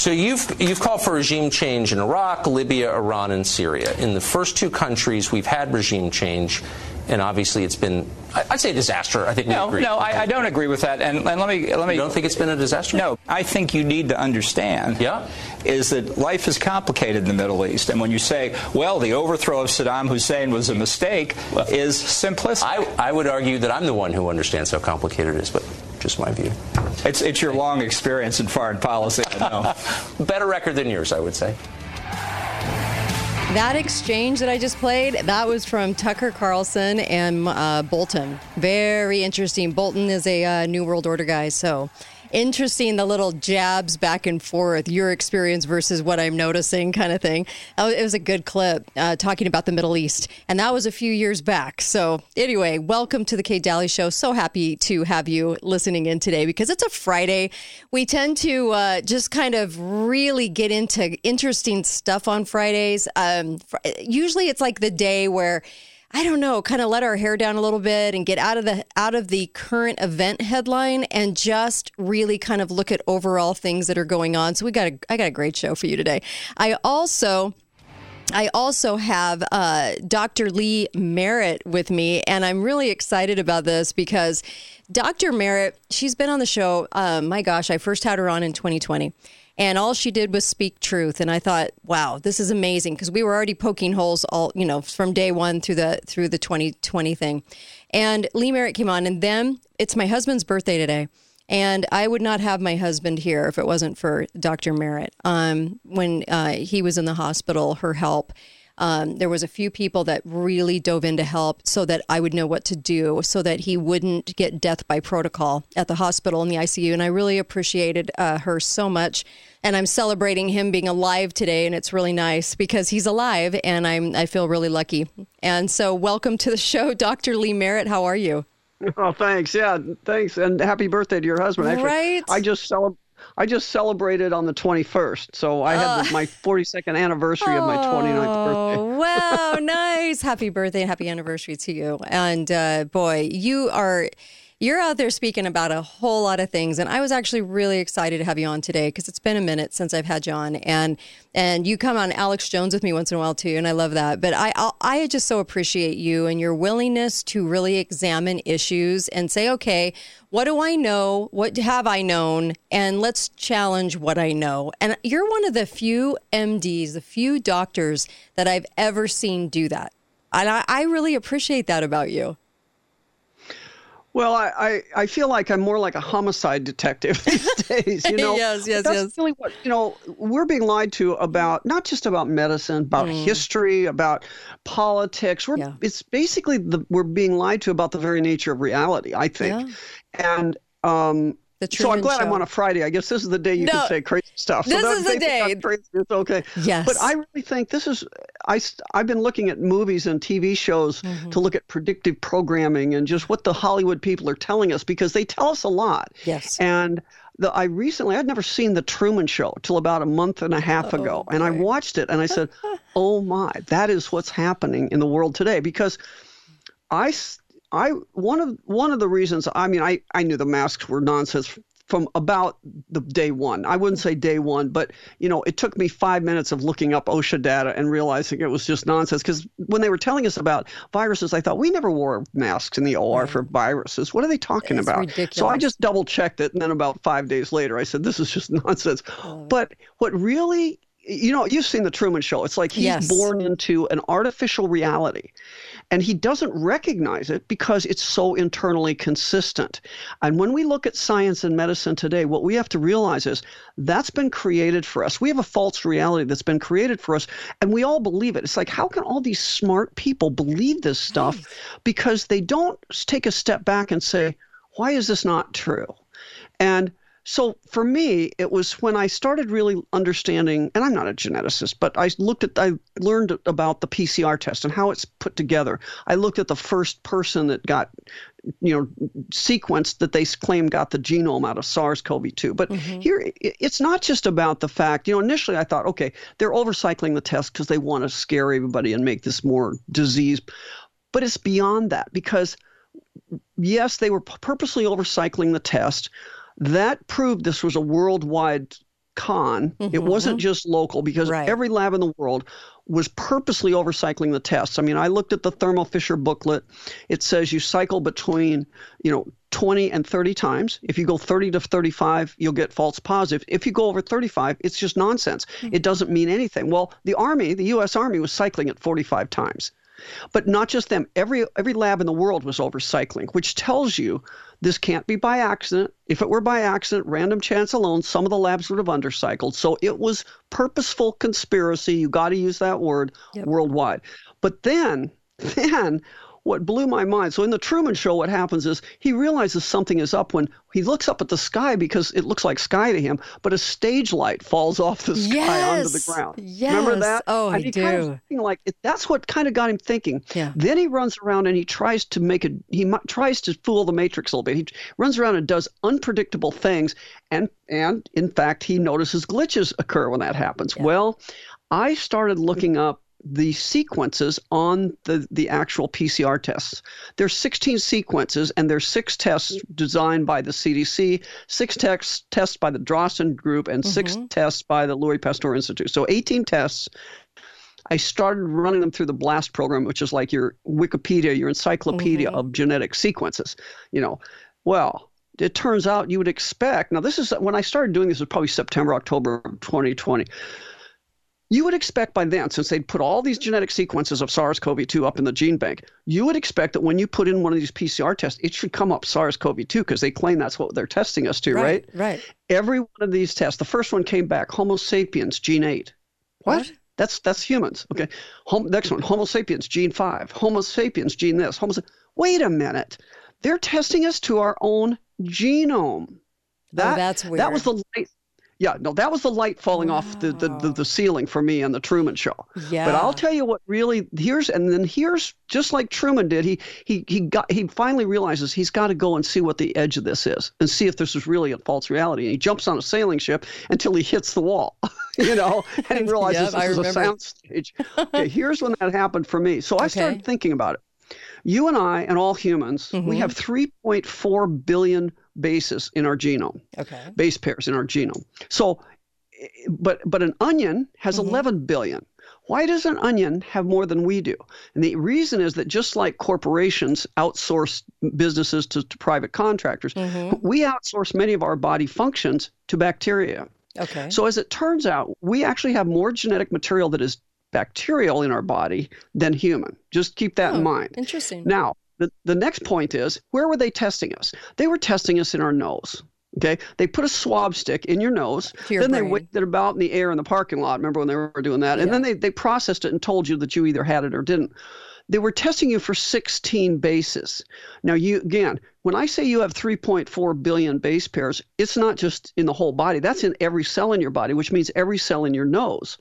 So you've you've called for regime change in Iraq, Libya, Iran, and Syria. In the first two countries, we've had regime change, and obviously it's been I'd say disaster. I think no, agree. no, I, I, don't agree with that. And, and, let me let me. You don't think it's been a disaster? No, I think you need to understand. Yeah. Is that life is complicated in the Middle East, and when you say, well, the overthrow of Saddam Hussein was a mistake, well, is simplistic. I, I would argue that I'm the one who understands how complicated it is, but just my view. It's it's your long experience in foreign policy. No better record than yours, I would say. That exchange that I just played, that was from Tucker Carlson and uh, Bolton. Very interesting. Bolton is a uh, New World Order guy, so interesting the little jabs back and forth, your experience versus what I'm noticing, kind of thing. It was a good clip uh, talking about the Middle East, and that was a few years back. So, anyway, welcome to the Kate Dalley Show. So happy to have you listening in today because it's a Friday. We tend to uh, just kind of really get into interesting stuff on Fridays. Um, usually, it's like the day where I don't know, kind of let our hair down a little bit and get out of the out of the current event headline and just really kind of look at overall things that are going on. So we got a I got a great show for you today. I also I also have uh, Dr. Lee Merritt with me, and I'm really excited about this because Dr. Merritt, she's been on the show. Uh, my gosh, I first had her on in 2020 and all she did was speak truth and i thought wow this is amazing because we were already poking holes all you know from day one through the through the 2020 thing and lee merritt came on and then it's my husband's birthday today and I would not have my husband here if it wasn't for Dr. Merritt. Um, when uh, he was in the hospital, her help um, there was a few people that really dove in to help so that I would know what to do so that he wouldn't get death by protocol at the hospital in the ICU. And I really appreciated uh, her so much. And I'm celebrating him being alive today, and it's really nice because he's alive, and I'm I feel really lucky. And so, welcome to the show, Dr. Lee Merritt. How are you? Oh, thanks. Yeah, thanks, and happy birthday to your husband. Actually, right? I just celebrated I just celebrated on the 21st. So I had uh, my 42nd anniversary oh, of my 29th birthday. wow, nice. Happy birthday and happy anniversary to you. And uh, boy, you are you're out there speaking about a whole lot of things, and I was actually really excited to have you on today because it's been a minute since I've had you on, and and you come on Alex Jones with me once in a while too, and I love that. But I I'll, I just so appreciate you and your willingness to really examine issues and say, okay, what do I know? What have I known? And let's challenge what I know. And you're one of the few MDs, the few doctors that I've ever seen do that. And I, I really appreciate that about you. Well, I, I, I, feel like I'm more like a homicide detective these days. You know, yes, yes, that's yes. Really what you know, we're being lied to about not just about medicine, about mm. history, about politics. We're yeah. it's basically the we're being lied to about the very nature of reality. I think, yeah. and um, so I'm glad show. I'm on a Friday. I guess this is the day you no, can say crazy stuff. This so is the day. Crazy, it's okay. Yes. But I really think this is. I I've been looking at movies and TV shows mm-hmm. to look at predictive programming and just what the Hollywood people are telling us because they tell us a lot. Yes. And the, I recently I'd never seen the Truman Show till about a month and a half oh, ago, and I watched it and I said, "Oh my, that is what's happening in the world today." Because I I one of one of the reasons I mean I I knew the masks were nonsense from about the day one. I wouldn't say day one, but you know, it took me five minutes of looking up OSHA data and realizing it was just nonsense. Because when they were telling us about viruses, I thought we never wore masks in the OR mm-hmm. for viruses. What are they talking it's about? Ridiculous. So I just double checked it, and then about five days later, I said, "This is just nonsense." Oh. But what really you know, you've seen the Truman Show. It's like he's yes. born into an artificial reality and he doesn't recognize it because it's so internally consistent. And when we look at science and medicine today, what we have to realize is that's been created for us. We have a false reality that's been created for us, and we all believe it. It's like, how can all these smart people believe this stuff? Nice. Because they don't take a step back and say, why is this not true? And so for me, it was when I started really understanding, and I'm not a geneticist, but I looked at, I learned about the PCR test and how it's put together. I looked at the first person that got, you know, sequenced that they claim got the genome out of SARS-CoV-2. But mm-hmm. here, it's not just about the fact, you know, initially I thought, okay, they're overcycling the test because they want to scare everybody and make this more disease. But it's beyond that because yes, they were purposely overcycling the test that proved this was a worldwide con. Mm-hmm. It wasn't just local because right. every lab in the world was purposely overcycling the tests. I mean, I looked at the Thermo Fisher booklet. It says you cycle between, you know, 20 and 30 times. If you go 30 to 35, you'll get false positive. If you go over 35, it's just nonsense. Mm-hmm. It doesn't mean anything. Well, the Army, the US Army was cycling it 45 times. But not just them. Every every lab in the world was overcycling, which tells you this can't be by accident. If it were by accident, random chance alone, some of the labs would have undercycled. So it was purposeful conspiracy. You got to use that word yep. worldwide. But then, then what blew my mind. So in the Truman Show, what happens is he realizes something is up when he looks up at the sky because it looks like sky to him, but a stage light falls off the sky yes. onto the ground. Yes. Remember that? Oh, and I he do. Kind of like that's what kind of got him thinking. Yeah. Then he runs around and he tries to make a he tries to fool the Matrix a little bit. He runs around and does unpredictable things, and and in fact he notices glitches occur when that happens. Yeah. Well, I started looking up the sequences on the, the actual PCR tests. There's 16 sequences, and there's six tests designed by the CDC, six tests tests by the Drosten Group, and mm-hmm. six tests by the Louis Pasteur Institute. So 18 tests. I started running them through the BLAST program, which is like your Wikipedia, your encyclopedia mm-hmm. of genetic sequences. You know, well, it turns out you would expect. Now, this is when I started doing this was probably September, October of 2020 you would expect by then, since they'd put all these genetic sequences of SARS CoV 2 up in the gene bank, you would expect that when you put in one of these PCR tests, it should come up SARS CoV 2 because they claim that's what they're testing us to, right? Right. right. Every one of these tests, the first one came back Homo sapiens, gene 8. What? what? That's that's humans. Okay. Hom- next one, Homo sapiens, gene 5. Homo sapiens, gene this. Homo sa- Wait a minute. They're testing us to our own genome. Oh, that, oh, that's weird. That was the light yeah, no, that was the light falling wow. off the, the, the, the, ceiling for me on the Truman Show. Yeah. But I'll tell you what really here's and then here's just like Truman did. He he he got he finally realizes he's got to go and see what the edge of this is and see if this is really a false reality. And he jumps on a sailing ship until he hits the wall, you know, and he realizes yep, this is a sound stage. okay, here's when that happened for me. So I okay. started thinking about it. You and I and all humans, mm-hmm. we have 3.4 billion bases in our genome. Okay. Base pairs in our genome. So, but but an onion has mm-hmm. 11 billion. Why does an onion have more than we do? And the reason is that just like corporations outsource businesses to, to private contractors, mm-hmm. we outsource many of our body functions to bacteria. Okay. So as it turns out, we actually have more genetic material that is bacterial in our body than human. Just keep that oh, in mind. Interesting. Now, the, the next point is where were they testing us? They were testing us in our nose. Okay, they put a swab stick in your nose. Your then brain. they waved it about in the air in the parking lot. Remember when they were doing that? And yeah. then they, they processed it and told you that you either had it or didn't. They were testing you for 16 bases. Now, you again, when I say you have 3.4 billion base pairs, it's not just in the whole body. That's in every cell in your body, which means every cell in your nose.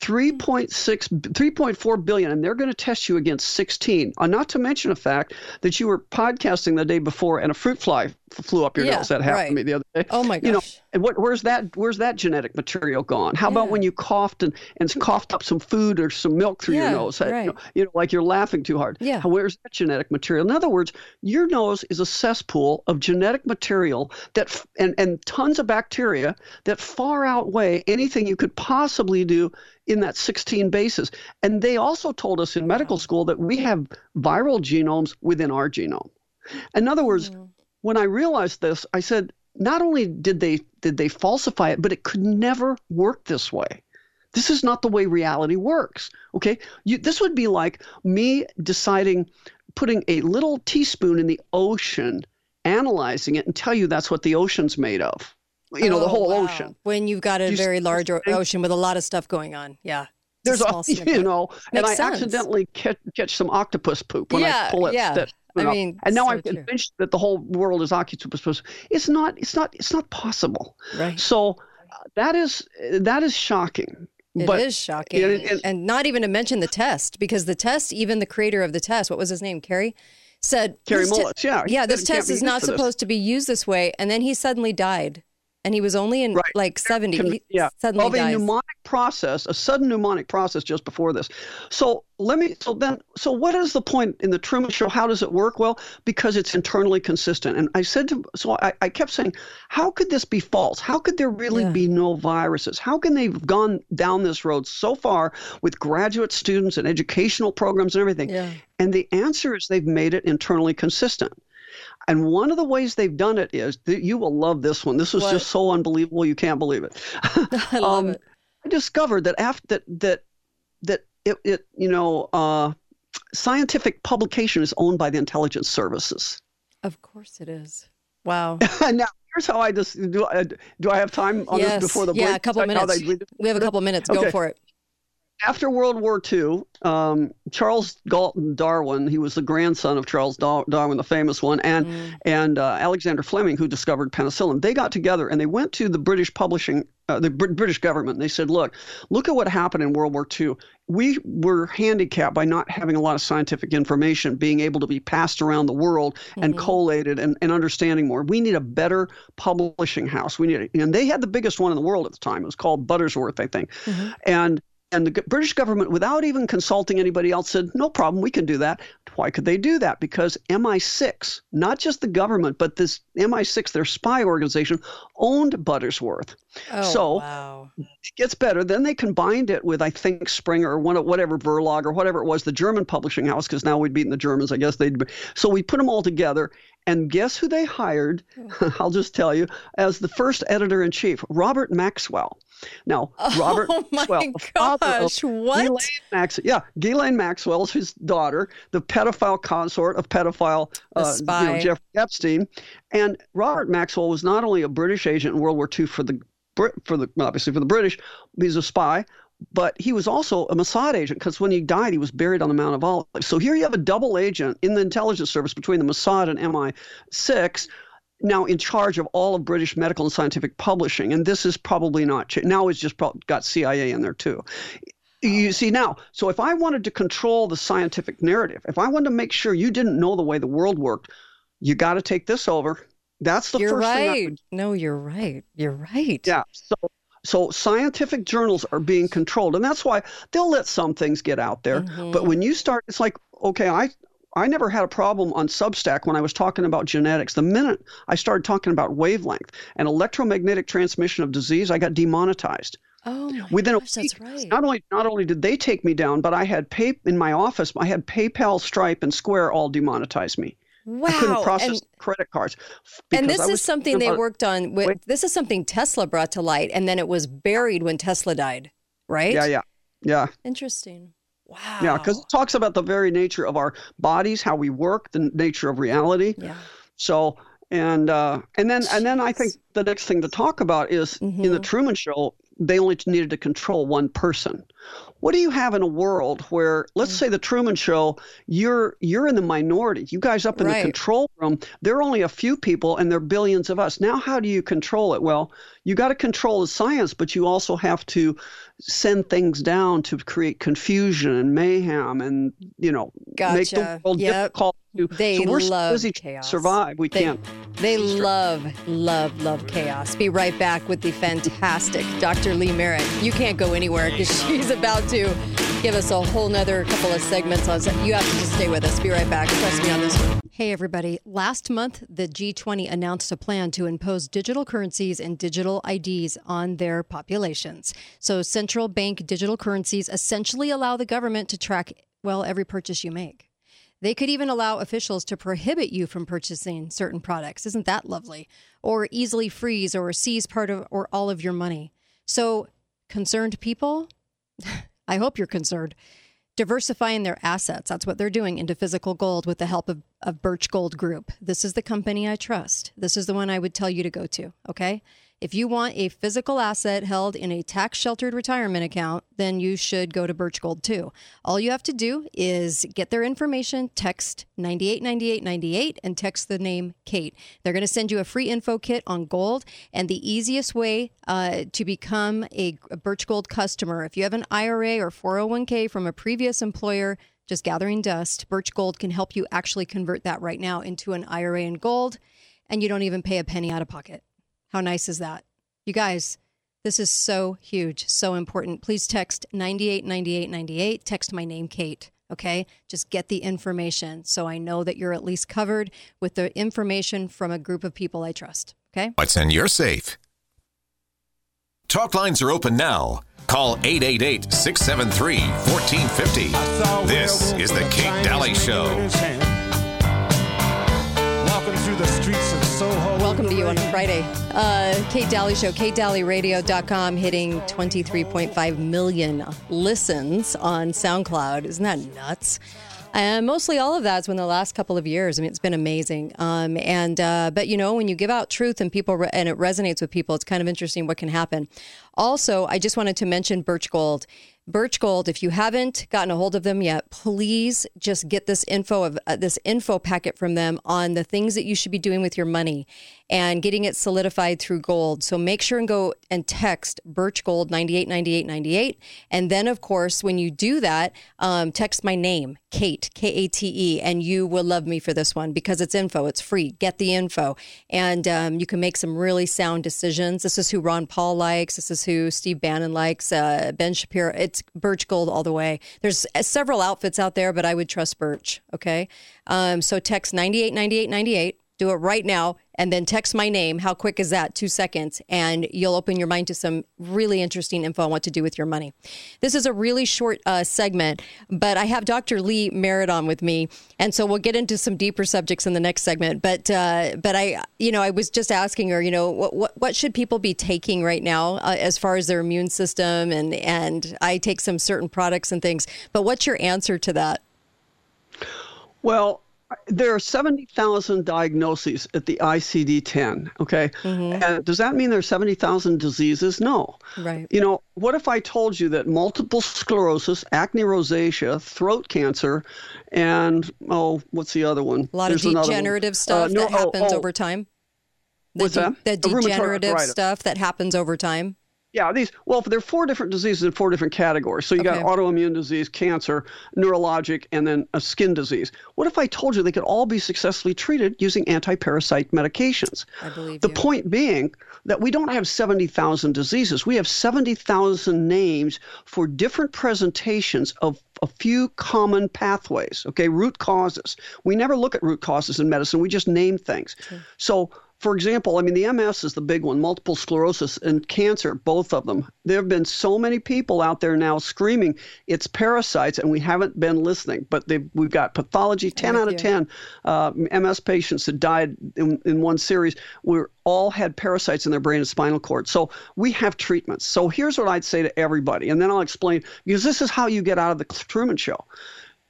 3.6 3.4 billion and they're going to test you against 16 uh, not to mention the fact that you were podcasting the day before and a fruit fly flew up your yeah, nose that happened right. to me the other day oh my gosh you know and what, where's that where's that genetic material gone how yeah. about when you coughed and, and coughed up some food or some milk through yeah, your nose right. you, know, you know like you're laughing too hard yeah where's that genetic material in other words your nose is a cesspool of genetic material that and and tons of bacteria that far outweigh anything you could possibly do in that 16 bases. And they also told us in medical school that we have viral genomes within our genome. In other words, mm. When I realized this, I said, not only did they did they falsify it, but it could never work this way. This is not the way reality works. Okay, you, this would be like me deciding putting a little teaspoon in the ocean, analyzing it, and tell you that's what the ocean's made of you know, oh, the whole wow. ocean. When you've got a you very large ocean with a lot of stuff going on. Yeah. There's a, you know, Makes and I sense. accidentally catch, catch some octopus poop when Yeah, I pull it. yeah. That, you I mean, and now so I'm true. convinced that the whole world is poop. It's not. It's not. It's not possible. Right. So uh, that is that is shocking. It is but, shocking. and- and- and not even to mention the test, because the test, even the creator of the test, what was his name? Kary? Said Kary "This te- yeah, Yeah, this test is not for this." supposed to be used this way. And then he suddenly died. And he was only in Right. like 70. Can- He yeah, suddenly of a dies. pneumonic process, a sudden pneumonic process just before this. So let me. So then, so what is the point in the Truman Show? How does it work? Well, because it's internally consistent. And I said to, so I, I kept saying, how could this be false? How could there really Yeah. be no viruses? How can they've gone down this road so far with graduate students and educational programs and everything? Yeah. And the answer is they've made it internally consistent. And one of the ways they've done it is that you will love this one. This was What? just so unbelievable you can't believe it. I love it. I discovered that after that that that it, it you know uh, scientific publication is owned by the intelligence services. Of course it is. Wow. now here's how I just do. I, do I have time on yes. this before the break? yeah, a couple Is how minutes. We have a couple of minutes. Go Okay. for it. After World War II, um, Charles Galton Darwin, he was the grandson of Charles Dar- Darwin, the famous one, and Mm. and uh, Alexander Fleming, who discovered penicillin. They got together and they went to the British publishing, uh, the Br- British government. And they said, "Look, look at what happened in World War II. We were handicapped by not having a lot of scientific information being able to be passed around the world and collated and, and understanding more. We need a better publishing house. We need, and they had the biggest one in the world at the time. It was called Buttersworth, I think, and." And the British government, without even consulting anybody else, said, no problem, we can do that. Why could they do that? Because MI6, not just the government, but this MI6, their spy organization, owned Buttersworth. Oh, So- wow. It gets better. Then they combined it with, I think, Springer or one, of- whatever, Verlag or whatever it was, the German publishing house, because now we'd beaten the Germans, I guess they'd be. So we put them all together. And guess who they hired? I'll just tell you, as the first editor in chief, Robert Maxwell. Now, Robert Oh my Maxwell, the father of gosh, what? Ghislaine Max, yeah, Ghislaine Maxwell's his daughter, the pedophile consort of pedophile uh, you know, Jeffrey Epstein, and Robert Maxwell was not only a British agent in World War II for the for the obviously for the British, he's a spy, but he was also a Mossad agent because when he died, he was buried on the Mount of Olives. So here you have a double agent in the intelligence service between the Mossad and MI6 now in charge of all of British medical and scientific publishing, and this is probably not ch- now. It's just prob- got CIA in there too. You see now, so if I wanted to control the scientific narrative, if I wanted to make sure you didn't know the way the world worked, you got to take this over. That's the You're first thing. I right. No, you're right. You're right. yeah. So so scientific journals are being controlled, and that's why they'll let some things get out there. Mm-hmm. But when you start, it's like okay, I I never had a problem on Substack when I was talking about genetics. The minute I started talking about wavelength and electromagnetic transmission of disease, I got demonetized. Oh my Within gosh, a week, that's right. not only not only did they take me down, but I had pay in my office. I had PayPal, Stripe, and Square all demonetize me. I couldn't Wow. process And, credit cards. and this is something they worked on. With, Wait. this is something Tesla brought to light, and then it was buried when Tesla died, right? Yeah, yeah, yeah. Interesting. Wow. Yeah, because it talks about the very nature of our bodies, how we work, the nature of reality. Yeah. So and uh, and then and then I think the next thing to talk about is in Mm-hmm. the Truman Show, they only needed to control one person. What do you have in a world where, let's mm. say, the Truman Show, you're you're in the minority. You guys up in Right. the control room, there are only a few people, and there are billions of us. Now, how do you control it? Well, you got to control the science, but you also have to send things down to create confusion and mayhem, and you know, make the world Yep. difficult. To, They so we're love busy chaos. survive. We They, can't. they love, love, love chaos. Be right back with the fantastic Dr. Lee Merritt. You can't go anywhere because she's about to give us a whole nother couple of segments on. You have to just stay with us. Be right back. Trust me on this one. Hey, everybody. Last month, the G20 announced a plan to impose digital currencies and digital IDs on their populations. So, central bank digital currencies essentially allow the government to track, well, every purchase you make. They could even allow officials to prohibit you from purchasing certain products. Isn't that lovely? Or easily freeze or seize part of or all of your money. So, concerned people, I hope you're concerned. Diversifying their assets. That's what they're doing into physical gold with the help of, of Birch Gold Group. This is the company I trust. This is the one I would tell you to go to. Okay. If you want a physical asset held in a tax sheltered retirement account, then you should go to Birch Gold too. All you have to do is get their information, text 989898, and text the name Kate. They're going to send you a free info kit on gold. And the easiest way uh, to become a, Birch Gold customer, if you have an IRA or 401k from a previous employer, just gathering dust, Birch Gold can help you actually convert that right now into an IRA in gold, and you don't even pay a penny out of pocket. How nice is that? You guys, this is so huge, so important. Please text 989898. Text my name, Kate. Okay. Just get the information so I know that you're at least covered with the information from a group of people I trust. Okay. What's in your safe? Talk lines are open now. Call 888 673 1450. This is The Kate Dalley Show. Welcome to you on a Friday. Uh, Kate Dalley Show, katedalleyradio.com, hitting 23.5 million listens on SoundCloud. Isn't that nuts? And mostly all of that's been the last couple of years. I mean, it's been amazing. Um, and uh, but you know, when you give out truth and people re- and it resonates with people, it's kind of interesting what can happen. Also, I just wanted to mention Birch Gold. Birch Gold, if you haven't gotten a hold of them yet, please just get this info of uh, this info packet from them on the things that you should be doing with your money and getting it solidified through gold. So make sure and go and text Birch Gold 989898. And then, of course, when you do that, um, text my name, Kate, K A T E, and you will love me for this one because it's info. It's free. Get the info. And um, you can make some really sound decisions. This is who Ron Paul likes. This is who Steve Bannon likes, uh, Ben Shapiro. It's Birch Gold all the way. There's uh, several outfits out there, but I would trust Birch. Okay. Um, so text 989898 do it right now and then text my name. How quick is that? Two seconds. And you'll open your mind to some really interesting info on what to do with your money. This is a really short uh, segment, but I have Dr. Lee Merritt on with me. And so we'll get into some deeper subjects in the next segment. But, uh, but I, you know, I was just asking her, you know, what, what, what should people be taking right now uh, as far as their immune system? And, and I take some certain products and things. But what's your answer to that? Well, there are 70,000 diagnoses at the ICD 10. Okay. Mm-hmm. And does that mean there are 70,000 diseases? No. Right. You know, what if I told you that multiple sclerosis, acne rosacea, throat cancer, and, oh, what's the other one? A lot There's of degenerative stuff uh, no, that happens oh, oh. over time. The what's de- that? The degenerative stuff that happens over time. Yeah, these well, there are four different diseases in four different categories. So you okay. got autoimmune disease, cancer, neurologic, and then a skin disease. What if I told you they could all be successfully treated using anti-parasite medications? I believe the you. point being that we don't have 70,000 diseases. We have 70,000 names for different presentations of a few common pathways, okay, root causes. We never look at root causes in medicine. We just name things. Sure. So for example, I mean, the MS is the big one, multiple sclerosis and cancer, both of them. There have been so many people out there now screaming it's parasites, and we haven't been listening. But we've got pathology 10 out of 10 uh, MS patients that died in, in one series were all had parasites in their brain and spinal cord. So we have treatments. So here's what I'd say to everybody, and then I'll explain because this is how you get out of the Truman Show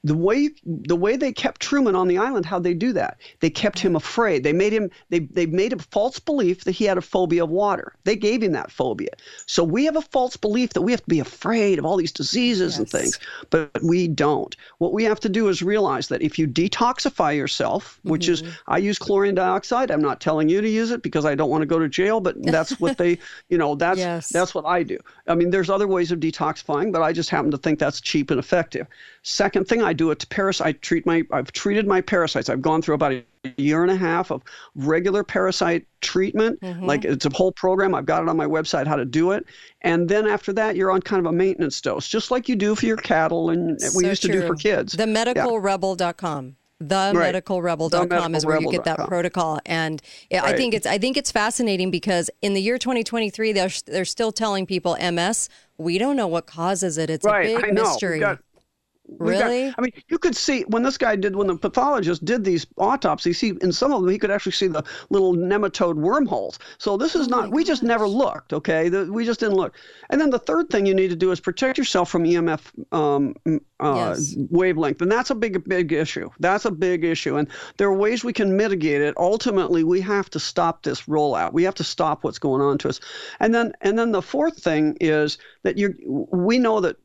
the way the way they kept Truman on the island, how they do that? They kept him afraid. They made him they they made a false belief that he had a phobia of water. They gave him that phobia. So we have a false belief that we have to be afraid of all these diseases yes. and things, but we don't. What we have to do is realize that if you detoxify yourself, which mm-hmm. is I use chlorine dioxide. I'm not telling you to use it because I don't want to go to jail, but that's what they, you know, that's yes. that's what I do. I mean, there's other ways of detoxifying, but I just happen to think that's cheap and effective. Second thing I do it to parasites. I treat my I've treated my parasites. I've gone through about a year and a half of regular parasite treatment. Mm-hmm. Like it's a whole program. I've got it on my website how to do it. And then after that, you're on kind of a maintenance dose, just like you do for your cattle and so we used true. to do for kids. Themedicalrebel.com themedicalrebel.com is where you get that protocol and right. i think it's i think it's fascinating because in the year 2023 they're, they're still telling people ms we don't know what causes it it's right. a big mystery Really? Got, I mean, you could see when this guy did, when the pathologist did these autopsies, he in some of them he could actually see the little nematode wormholes. So this is oh not. We just never looked. Okay, the, we just didn't look. And then the third thing you need to do is protect yourself from EMF um, uh, yes. wavelength, and that's a big, big issue. That's a big issue, and there are ways we can mitigate it. Ultimately, we have to stop this rollout. We have to stop what's going on to us. And then, and then the fourth thing is that you. We know that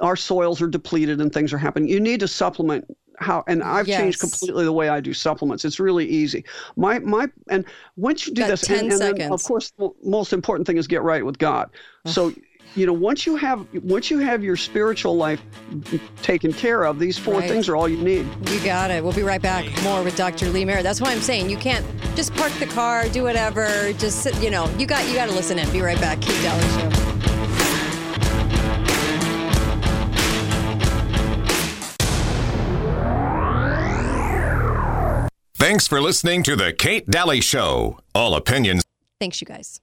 our soils are depleted and things are happening. You need to supplement how and I've yes. changed completely the way I do supplements. It's really easy. My my and once you do Got this, and, and of course, the most important thing is get right with God. So you know, once you have once you have your spiritual life taken care of, these four Right. things are all you need. You got it. We'll be right back. More with Dr. Lee Merritt. That's why I'm saying you can't just park the car, do whatever. Just sit, you know, you got you got to listen in. Be right back. Kate Dalley Show. Thanks for listening to The Kate Dalley Show. All opinions Thanks, you guys.